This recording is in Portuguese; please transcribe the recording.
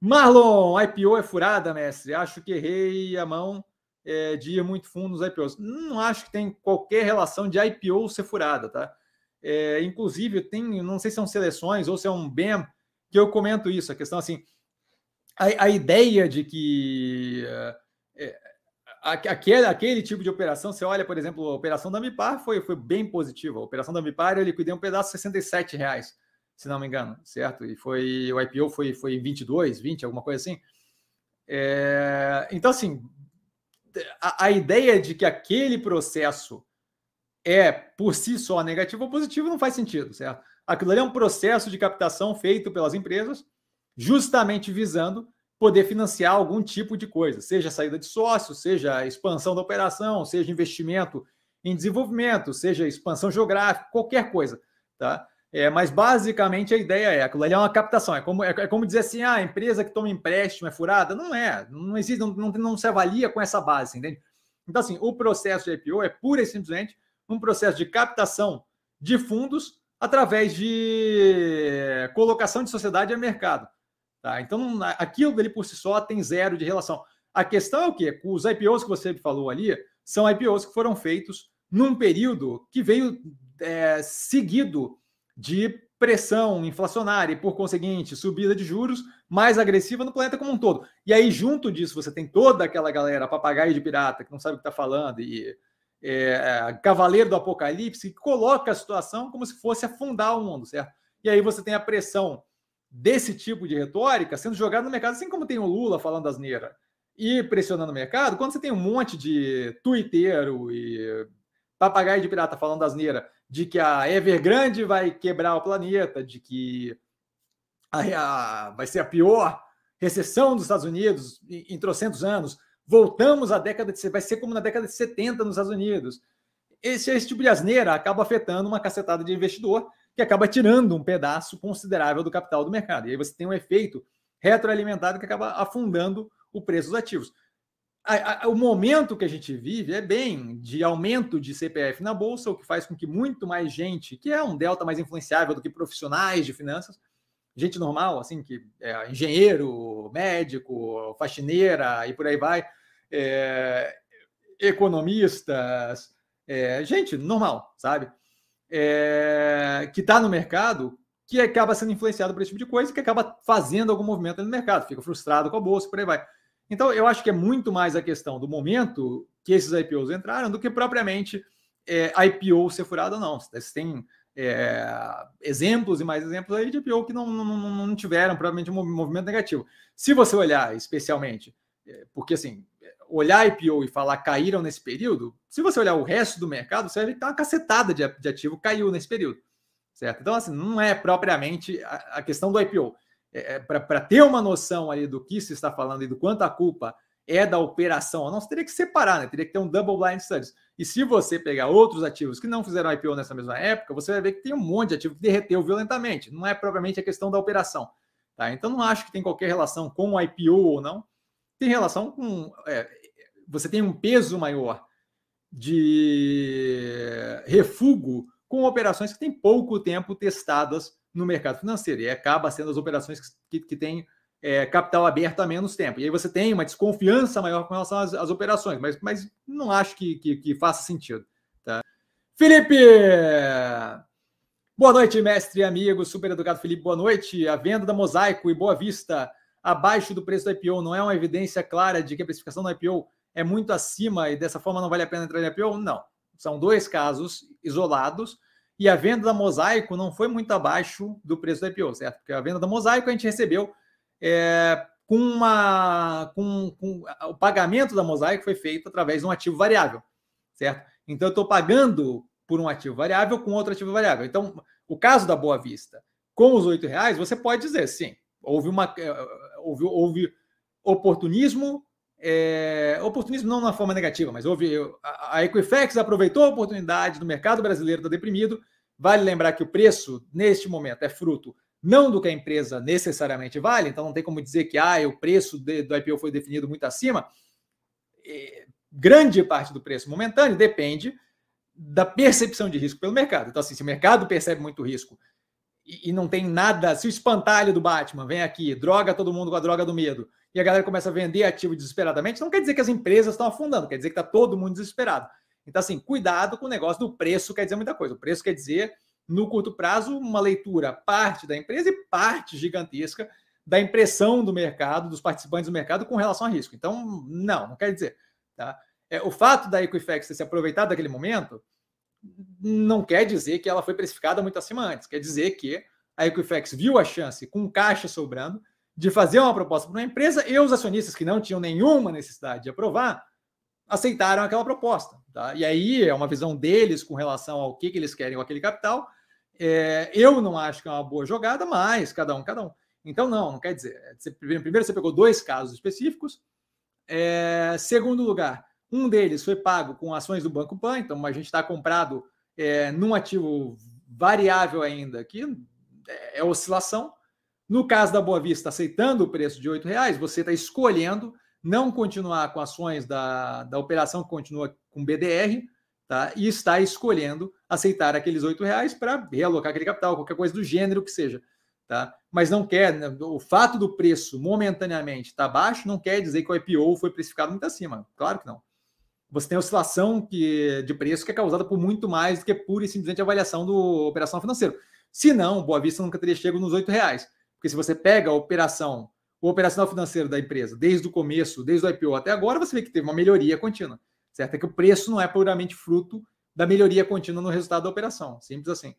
Marlon, IPO é furada, mestre. Acho que errei a mão é, de ir muito fundo nos IPOs. Não acho que tem qualquer relação de IPO ser furada, tá? É, inclusive, tem, não sei se são seleções ou se é um BEM, que eu comento isso, a questão assim, a, a ideia de que é, aquele, aquele tipo de operação, você olha, por exemplo, a operação da Mipar foi, foi bem positiva. A operação da Mipar eu liquidei um pedaço de 67 reais, se não me engano, certo? E foi o IPO foi, foi 22, 20, alguma coisa assim. É, então, assim, a, a ideia de que aquele processo é por si só negativo ou positivo não faz sentido, certo? Aquilo ali é um processo de captação feito pelas empresas, justamente visando poder financiar algum tipo de coisa, seja saída de sócio, seja expansão da operação, seja investimento em desenvolvimento, seja expansão geográfica, qualquer coisa, tá? É, mas basicamente a ideia é aquilo ali é uma captação. É como, é, é, como dizer assim: ah, a empresa que toma empréstimo é furada. Não é, não existe, não, não, não se avalia com essa base, entende? Então, assim, o processo de IPO é pura e simplesmente um processo de captação de fundos através de colocação de sociedade a mercado. Tá? Então, aquilo dele por si só tem zero de relação. A questão é o quê? Os IPOs que você falou ali são IPOs que foram feitos num período que veio é, seguido de pressão inflacionária e, por conseguinte, subida de juros mais agressiva no planeta como um todo. E aí, junto disso, você tem toda aquela galera papagaio de pirata que não sabe o que está falando e é, cavaleiro do apocalipse que coloca a situação como se fosse afundar o mundo, certo? E aí você tem a pressão desse tipo de retórica sendo jogada no mercado, assim como tem o Lula falando asneira e pressionando o mercado, quando você tem um monte de tuiteiro e papagaio de pirata falando asneira de que a Evergrande vai quebrar o planeta, de que a, a, vai ser a pior recessão dos Estados Unidos em, em trocentos anos, voltamos à década de. Vai ser como na década de 70 nos Estados Unidos. Esse, esse tipo de asneira acaba afetando uma cacetada de investidor que acaba tirando um pedaço considerável do capital do mercado. E aí você tem um efeito retroalimentado que acaba afundando o preço dos ativos. O momento que a gente vive é bem de aumento de CPF na bolsa, o que faz com que muito mais gente, que é um delta mais influenciável do que profissionais de finanças, gente normal, assim, que é engenheiro, médico, faxineira e por aí vai, é, economistas, é, gente normal, sabe? É, que está no mercado, que acaba sendo influenciado por esse tipo de coisa, que acaba fazendo algum movimento no mercado, fica frustrado com a bolsa, por aí vai. Então, eu acho que é muito mais a questão do momento que esses IPOs entraram do que propriamente é, IPO ser furado ou não. Você tem é, exemplos e mais exemplos aí de IPO que não, não, não tiveram provavelmente um movimento negativo. Se você olhar especialmente, é, porque assim, olhar IPO e falar caíram nesse período, se você olhar o resto do mercado, você vai ver que tá uma cacetada de, de ativo caiu nesse período, certo? Então, assim, não é propriamente a, a questão do IPO. É, é Para ter uma noção ali do que se está falando e do quanto a culpa é da operação ou não, você teria que separar, né? Teria que ter um double blind studies. E se você pegar outros ativos que não fizeram IPO nessa mesma época, você vai ver que tem um monte de ativo que derreteu violentamente. Não é propriamente a questão da operação. Tá? Então, não acho que tem qualquer relação com o IPO ou não. Tem relação com. É, você tem um peso maior de refúgio com operações que têm pouco tempo testadas no mercado financeiro. E acaba sendo as operações que, que, têm é, capital aberto há menos tempo. E aí você tem uma desconfiança maior com relação às, às operações, mas, mas não acho que, que, que, faça sentido. Tá? Felipe! Boa noite, mestre e amigo, super educado Felipe, boa noite. A venda da Mosaico e Boa Vista abaixo do preço do IPO não é uma evidência clara de que a precificação do IPO é muito acima e dessa forma não vale a pena entrar em IPO? Não. São dois casos isolados e a venda da Mosaico não foi muito abaixo do preço do IPO, certo? Porque a venda da Mosaico a gente recebeu é, com uma. Com, com, o pagamento da Mosaico foi feito através de um ativo variável, certo? Então eu estou pagando por um ativo variável com outro ativo variável. Então, o caso da Boa Vista, com os oito reais, você pode dizer sim, houve uma é, houve, houve oportunismo é, oportunismo não na forma negativa, mas houve a, Equifax aproveitou a oportunidade do mercado brasileiro está deprimido. Vale lembrar que o preço neste momento é fruto não do que a empresa necessariamente vale, então não tem como dizer que ah, o preço de, do IPO foi definido muito acima. É, grande parte do preço momentâneo depende da percepção de risco pelo mercado. Então, assim, se o mercado percebe muito risco e, e não tem nada, se o espantalho do Batman vem aqui, droga todo mundo com a droga do medo, e a galera começa a vender ativo desesperadamente, não quer dizer que as empresas estão afundando, quer dizer que está todo mundo desesperado. Então, assim, cuidado com o negócio do preço, quer dizer muita coisa. O preço quer dizer, no curto prazo, uma leitura parte da empresa e parte gigantesca da impressão do mercado, dos participantes do mercado com relação a risco. Então, não, não quer dizer. Tá? É, o fato da Equifax ter se aproveitado daquele momento não quer dizer que ela foi precificada muito acima antes. Quer dizer que a Equifax viu a chance, com caixa sobrando, de fazer uma proposta para uma empresa e os acionistas que não tinham nenhuma necessidade de aprovar aceitaram aquela proposta. Tá? E aí é uma visão deles com relação ao que, que eles querem com aquele capital. É, eu não acho que é uma boa jogada, mas cada um, cada um. Então, não, não quer dizer. Você, primeiro, você pegou dois casos específicos. É, segundo lugar, um deles foi pago com ações do Banco Pan, então a gente está comprado é, num ativo variável ainda, que é, oscilação. No caso da Boa Vista, aceitando o preço de R$ reais, você está escolhendo não continuar com ações da, da operação que continua com BDR, tá? E está escolhendo aceitar aqueles R$ reais para realocar aquele capital, qualquer coisa do gênero que seja, tá? Mas não quer, né, o fato do preço momentaneamente estar tá baixo não quer dizer que o IPO foi precificado muito acima. Claro que não. Você tem oscilação que, de preço que é causada por muito mais do que pura e simplesmente avaliação do operação financeira. Se não, Boa Vista nunca teria chegado nos R$ reais. Porque se você pega a operação, o operacional financeiro da empresa, desde o começo, desde o IPO até agora, você vê que teve uma melhoria contínua. Certo? É que o preço não é puramente fruto da melhoria contínua no resultado da operação. Simples assim.